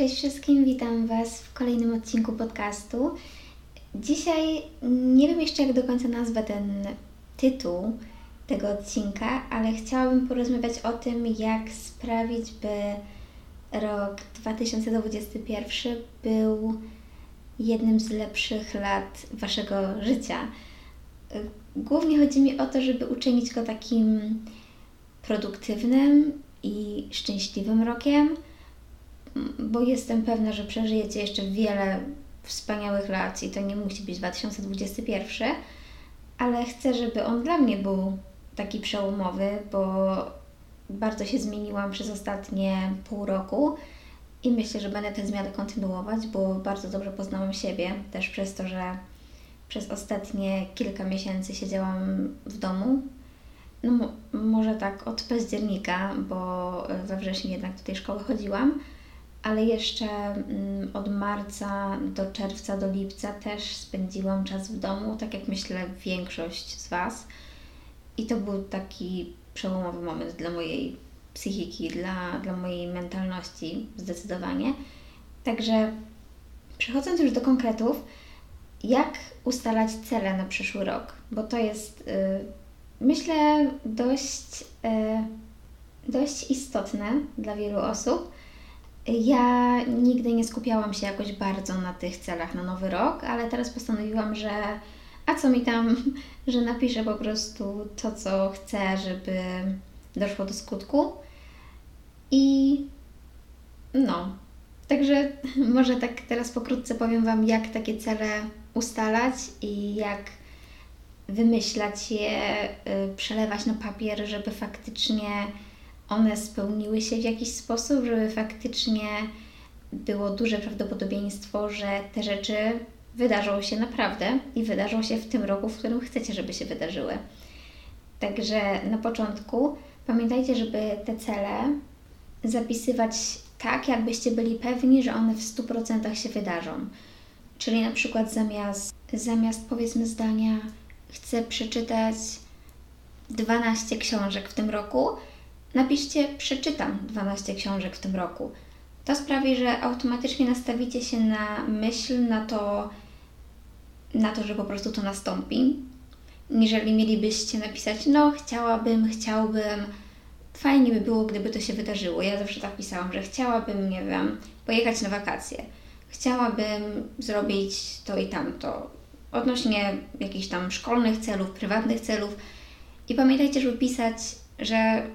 Cześć wszystkim, witam Was w kolejnym odcinku podcastu. Dzisiaj nie wiem jeszcze, jak do końca nazwę ten tytuł tego odcinka, ale chciałabym porozmawiać o tym, jak sprawić, by rok 2021 był jednym z lepszych lat Waszego życia. Głównie chodzi mi o to, żeby uczynić go takim produktywnym i szczęśliwym rokiem, bo jestem pewna, że przeżyjecie jeszcze wiele wspaniałych lat i to nie musi być 2021, ale chcę, żeby on dla mnie był taki przełomowy, bo bardzo się zmieniłam przez ostatnie pół roku i myślę, że będę te zmiany kontynuować, bo bardzo dobrze poznałam siebie, też przez to, że przez ostatnie kilka miesięcy siedziałam w domu. No, może tak od października, bo we wrześniu jednak do tej szkoły chodziłam, ale jeszcze mm, od marca do czerwca, do lipca też spędziłam czas w domu, tak jak myślę większość z Was. I to był taki przełomowy moment dla mojej psychiki, dla, dla mojej mentalności zdecydowanie. Także przechodząc już do konkretów, jak ustalać cele na przyszły rok? Bo to jest, yy, myślę, dość, yy, dość istotne dla wielu osób. Ja nigdy nie skupiałam się jakoś bardzo na tych celach na nowy rok, ale teraz postanowiłam, że a co mi tam, że napiszę po prostu to, co chcę, żeby doszło do skutku. I no, także może tak teraz pokrótce powiem Wam, jak takie cele ustalać i jak wymyślać je, y, przelewać na papier, żeby faktycznie one spełniły się w jakiś sposób, żeby faktycznie było duże prawdopodobieństwo, że te rzeczy wydarzą się naprawdę i wydarzą się w tym roku, w którym chcecie, żeby się wydarzyły. Także na początku pamiętajcie, żeby te cele zapisywać tak, jakbyście byli pewni, że one w 100% się wydarzą. Czyli na przykład zamiast, zamiast powiedzmy zdania chcę przeczytać 12 książek w tym roku, napiszcie przeczytam 12 książek w tym roku. To sprawi, że automatycznie nastawicie się na myśl, na to, na to, że po prostu to nastąpi. Jeżeli mielibyście napisać, no chciałabym, chciałbym, fajnie by było, gdyby to się wydarzyło. Ja zawsze tak pisałam, że chciałabym, nie wiem, pojechać na wakacje. Chciałabym zrobić to i tamto. Odnośnie jakichś tam szkolnych celów, prywatnych celów. I pamiętajcie, żeby pisać, że,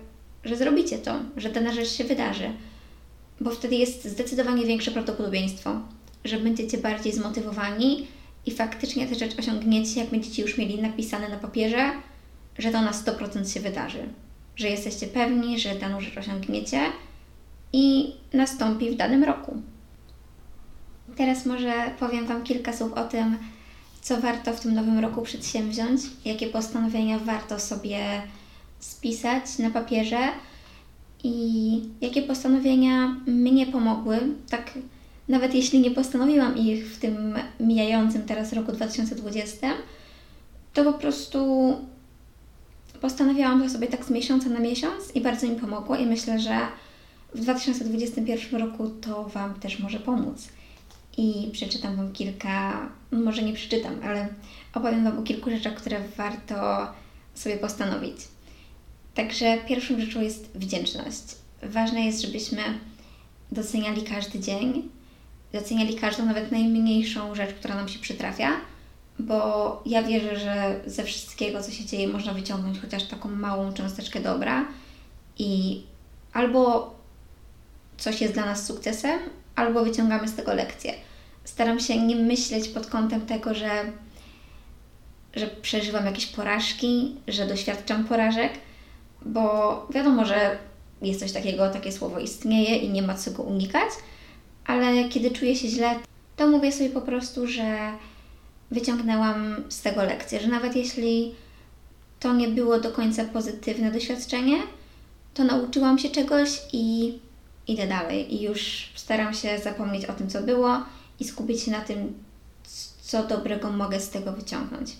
że zrobicie to, że dana rzecz się wydarzy. Bo wtedy jest zdecydowanie większe prawdopodobieństwo, że będziecie bardziej zmotywowani i faktycznie tę rzecz osiągniecie, jak będziecie już mieli napisane na papierze, że to na 100% się wydarzy że jesteście pewni, że daną rzecz osiągniecie i nastąpi w danym roku. Teraz może powiem Wam kilka słów o tym, co warto w tym nowym roku przedsięwziąć, jakie postanowienia warto sobie spisać na papierze i jakie postanowienia mnie pomogły, tak nawet jeśli nie postanowiłam ich w tym mijającym teraz roku 2020, to po prostu postanowiłam to sobie tak z miesiąca na miesiąc i bardzo mi pomogło i myślę, że w 2021 roku to Wam też może pomóc. I przeczytam Wam kilka, no może nie przeczytam, ale opowiem Wam o kilku rzeczach, które warto sobie postanowić. Także pierwszą rzeczą jest wdzięczność. Ważne jest, żebyśmy doceniali każdy dzień, doceniali każdą, nawet najmniejszą rzecz, która nam się przytrafia, bo ja wierzę, że ze wszystkiego, co się dzieje, można wyciągnąć chociaż taką małą cząsteczkę dobra i albo coś jest dla nas sukcesem, albo wyciągamy z tego lekcję. Staram się nie myśleć pod kątem tego, że, że przeżywam jakieś porażki, że doświadczam porażek, bo wiadomo, że jest coś takiego, takie słowo istnieje i nie ma co go unikać, ale kiedy czuję się źle, to mówię sobie po prostu, że wyciągnęłam z tego lekcję, że nawet jeśli to nie było do końca pozytywne doświadczenie, to nauczyłam się czegoś i idę dalej. I już staram się zapomnieć o tym, co było i skupić się na tym, co dobrego mogę z tego wyciągnąć.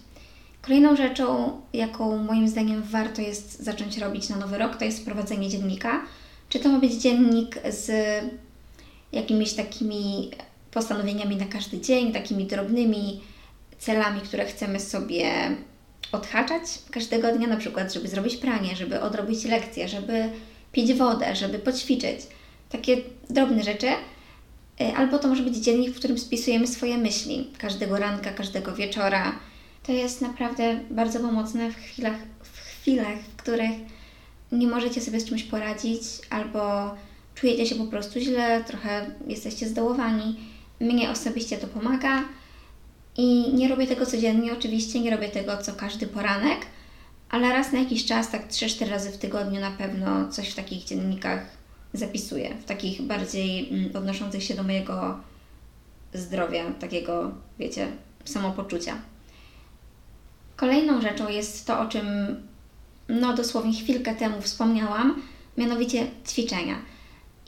Kolejną rzeczą, jaką moim zdaniem warto jest zacząć robić na nowy rok, to jest prowadzenie dziennika. Czy to ma być dziennik z jakimiś takimi postanowieniami na każdy dzień, takimi drobnymi celami, które chcemy sobie odhaczać każdego dnia, na przykład, żeby zrobić pranie, żeby odrobić lekcję, żeby pić wodę, żeby poćwiczyć. Takie drobne rzeczy. Y, albo to może być dziennik, w którym spisujemy swoje myśli każdego ranka, każdego wieczora. To jest naprawdę bardzo pomocne w chwilach, w chwilach, w których nie możecie sobie z czymś poradzić, albo czujecie się po prostu źle, trochę jesteście zdołowani. Mnie osobiście to pomaga i nie robię tego codziennie, oczywiście, nie robię tego co każdy poranek, ale raz na jakiś czas, tak 3-4 razy w tygodniu na pewno coś w takich dziennikach zapisuję, w takich bardziej mm, odnoszących się do mojego zdrowia, takiego, wiecie, samopoczucia. Kolejną rzeczą jest to, o czym no dosłownie chwilkę temu wspomniałam, mianowicie ćwiczenia.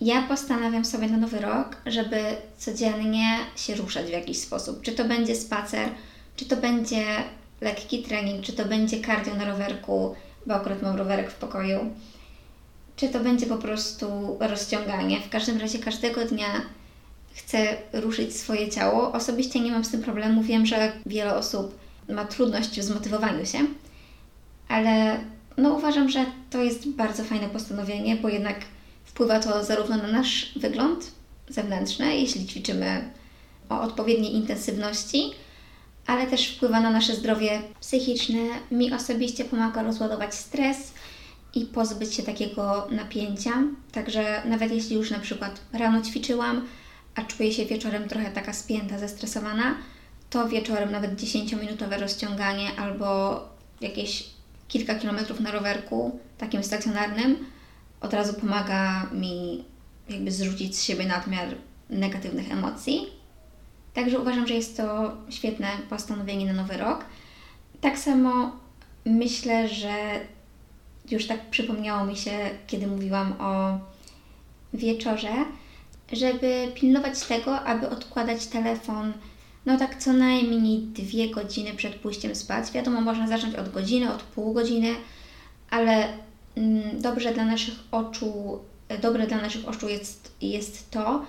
Ja postanawiam sobie na nowy rok, żeby codziennie się ruszać w jakiś sposób. Czy to będzie spacer, czy to będzie lekki trening, czy to będzie cardio na rowerku, bo akurat mam rowerek w pokoju, czy to będzie po prostu rozciąganie. W każdym razie każdego dnia chcę ruszyć swoje ciało. Osobiście nie mam z tym problemu. Wiem, że wiele osób ma trudność w zmotywowaniu się, ale no uważam, że to jest bardzo fajne postanowienie, bo jednak wpływa to zarówno na nasz wygląd zewnętrzny, jeśli ćwiczymy o odpowiedniej intensywności, ale też wpływa na nasze zdrowie psychiczne. Mi osobiście pomaga rozładować stres i pozbyć się takiego napięcia. Także nawet jeśli już na przykład rano ćwiczyłam, a czuję się wieczorem trochę taka spięta, zestresowana, to wieczorem nawet 10-minutowe rozciąganie albo jakieś kilka kilometrów na rowerku, takim stacjonarnym, od razu pomaga mi jakby zrzucić z siebie nadmiar negatywnych emocji. Także uważam, że jest to świetne postanowienie na nowy rok. Tak samo myślę, że już tak przypomniało mi się, kiedy mówiłam o wieczorze, żeby pilnować tego, aby odkładać telefon no tak co najmniej dwie godziny przed pójściem spać. Wiadomo, można zacząć od godziny, od pół godziny, ale mm, dobrze dla naszych oczu, dobre dla naszych oczu jest, jest to,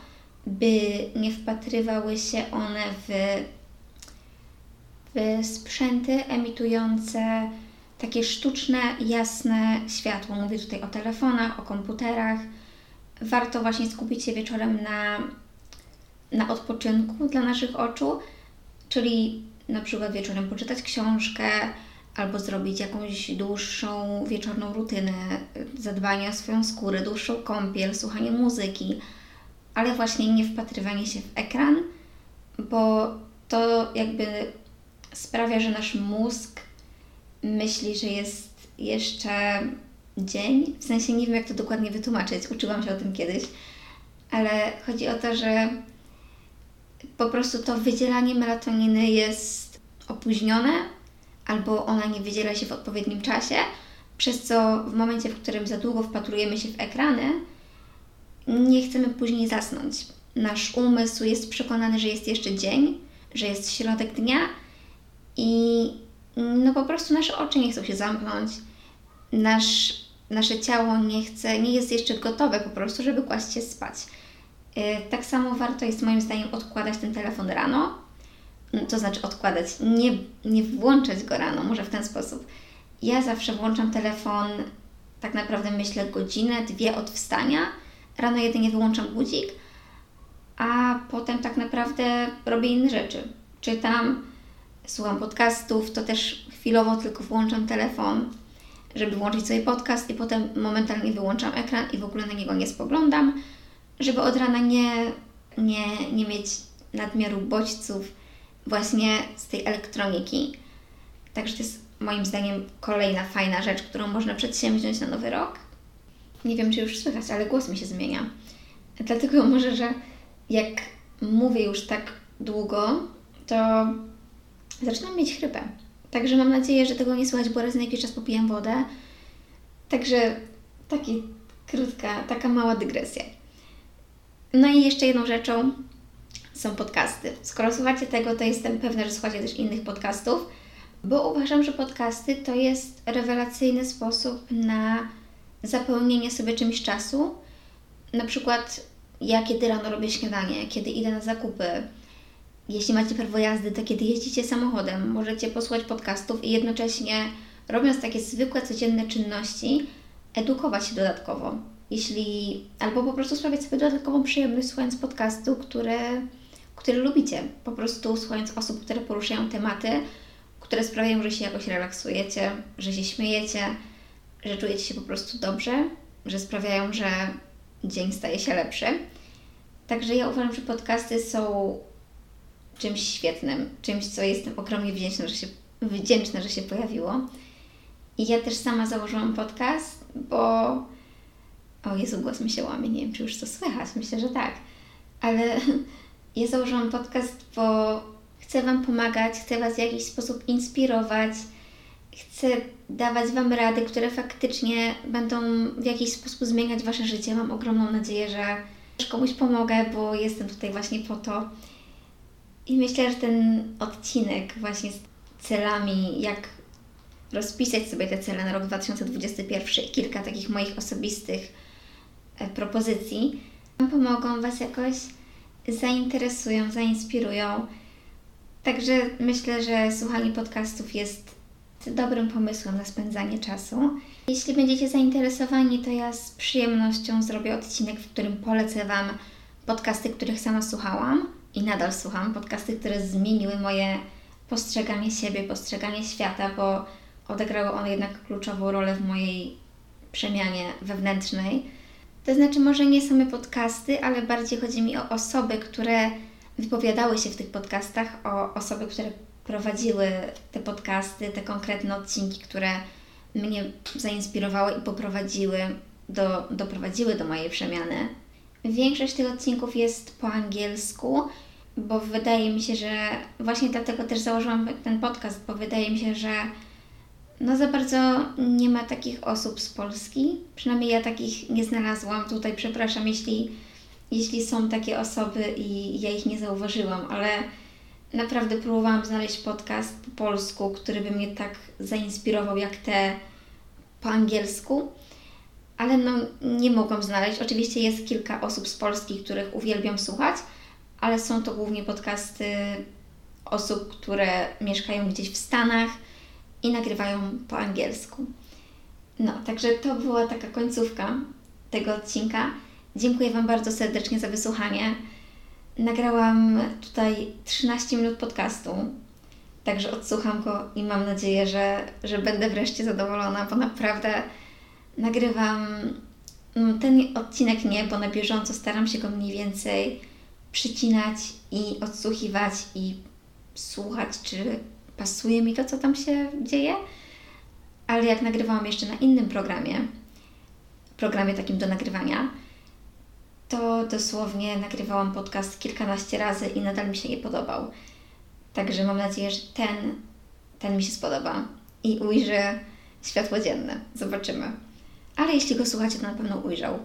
by nie wpatrywały się one w, w sprzęty emitujące takie sztuczne, jasne światło. Mówię tutaj o telefonach, o komputerach. Warto właśnie skupić się wieczorem na na odpoczynku dla naszych oczu, czyli na przykład wieczorem poczytać książkę albo zrobić jakąś dłuższą wieczorną rutynę zadbania o swoją skórę, dłuższą kąpiel, słuchanie muzyki, ale właśnie nie wpatrywanie się w ekran, bo to jakby sprawia, że nasz mózg myśli, że jest jeszcze dzień. W sensie nie wiem, jak to dokładnie wytłumaczyć, uczyłam się o tym kiedyś, ale chodzi o to, że po prostu to wydzielanie melatoniny jest opóźnione albo ona nie wydziela się w odpowiednim czasie, przez co w momencie, w którym za długo wpatrujemy się w ekrany, nie chcemy później zasnąć. Nasz umysł jest przekonany, że jest jeszcze dzień, że jest środek dnia i no po prostu nasze oczy nie chcą się zamknąć, nasz, nasze ciało nie chce, nie jest jeszcze gotowe po prostu, żeby kłaść się spać. E, tak samo warto jest moim zdaniem odkładać ten telefon rano, mm, to znaczy odkładać, nie, nie włączać go rano, może w ten sposób. Ja zawsze włączam telefon, tak naprawdę myślę godzinę, dwie od wstania. Rano jedynie wyłączam budzik, a potem tak naprawdę robię inne rzeczy. Czytam, słucham podcastów, to też chwilowo tylko włączam telefon, żeby włączyć sobie podcast i potem momentalnie wyłączam ekran i w ogóle na niego nie spoglądam żeby od rana nie, nie, nie mieć nadmiaru bodźców właśnie z tej elektroniki. Także to jest moim zdaniem kolejna fajna rzecz, którą można przedsięwziąć na nowy rok. Nie wiem, czy już słychać, ale głos mi się zmienia. Dlatego może, że jak mówię już tak długo, to zaczynam mieć chrypę. Także mam nadzieję, że tego nie słychać, bo raz na jakiś czas popijam wodę. Także taki krótka, taka mała dygresja. No i jeszcze jedną rzeczą są podcasty. Skoro słuchacie tego, to jestem pewna, że słuchacie też innych podcastów, bo uważam, że podcasty to jest rewelacyjny sposób na zapełnienie sobie czymś czasu. Na przykład ja kiedy rano robię śniadanie, kiedy idę na zakupy, jeśli macie prawo jazdy, to kiedy jeździcie samochodem, możecie posłuchać podcastów i jednocześnie robiąc takie zwykłe, codzienne czynności, edukować się dodatkowo. Jeśli, albo po prostu sprawiać sobie dodatkową przyjemność słuchając podcastu, które, które lubicie. Po prostu słuchając osób, które poruszają tematy, które sprawiają, że się jakoś relaksujecie, że się śmiejecie, że czujecie się po prostu dobrze, że sprawiają, że dzień staje się lepszy. Także ja uważam, że podcasty są czymś świetnym, czymś, co jestem ogromnie wdzięczna, że się, wdzięczna, że się pojawiło. I ja też sama założyłam podcast, bo. O Jezu, głos mi się łamie, nie wiem, czy już to słychać, myślę, że tak. Ale ja założyłam podcast, bo chcę Wam pomagać, chcę Was w jakiś sposób inspirować, chcę dawać Wam rady, które faktycznie będą w jakiś sposób zmieniać Wasze życie. Mam ogromną nadzieję, że komuś pomogę, bo jestem tutaj właśnie po to. I myślę, że ten odcinek właśnie z celami, jak rozpisać sobie te cele na rok 2021 i kilka takich moich osobistych propozycji pomogą Was jakoś, zainteresują, zainspirują. Także myślę, że słuchanie podcastów jest dobrym pomysłem na spędzanie czasu. Jeśli będziecie zainteresowani, to ja z przyjemnością zrobię odcinek, w którym polecę Wam podcasty, których sama słuchałam i nadal słucham. Podcasty, które zmieniły moje postrzeganie siebie, postrzeganie świata, bo odegrały one jednak kluczową rolę w mojej przemianie wewnętrznej. To znaczy, może nie same podcasty, ale bardziej chodzi mi o osoby, które wypowiadały się w tych podcastach, o osoby, które prowadziły te podcasty, te konkretne odcinki, które mnie zainspirowały i poprowadziły do, doprowadziły do mojej przemiany. Większość tych odcinków jest po angielsku, bo wydaje mi się, że właśnie dlatego też założyłam ten podcast, bo wydaje mi się, że no za bardzo nie ma takich osób z Polski. Przynajmniej ja takich nie znalazłam. Tutaj przepraszam, jeśli, jeśli są takie osoby i ja ich nie zauważyłam, ale naprawdę próbowałam znaleźć podcast po polsku, który by mnie tak zainspirował jak te po angielsku, ale no nie mogłam znaleźć. Oczywiście jest kilka osób z Polski, których uwielbiam słuchać, ale są to głównie podcasty osób, które mieszkają gdzieś w Stanach i nagrywają po angielsku. No, także to była taka końcówka tego odcinka. Dziękuję Wam bardzo serdecznie za wysłuchanie. Nagrałam tutaj 13 minut podcastu, także odsłucham go i mam nadzieję, że, że będę wreszcie zadowolona, bo naprawdę nagrywam mm, ten odcinek nie, bo na bieżąco staram się go mniej więcej przycinać i odsłuchiwać i słuchać, czy pasuje mi to, co tam się dzieje. Ale jak nagrywałam jeszcze na innym programie, programie takim do nagrywania, to dosłownie nagrywałam podcast kilkanaście razy i nadal mi się nie podobał. Także mam nadzieję, że ten, ten mi się spodoba i ujrzy światło dzienne. Zobaczymy. Ale jeśli go słuchacie, to na pewno ujrzał.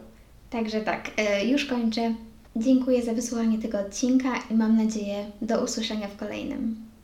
Także tak, e, już kończę. Dziękuję za wysłuchanie tego odcinka i mam nadzieję do usłyszenia w kolejnym.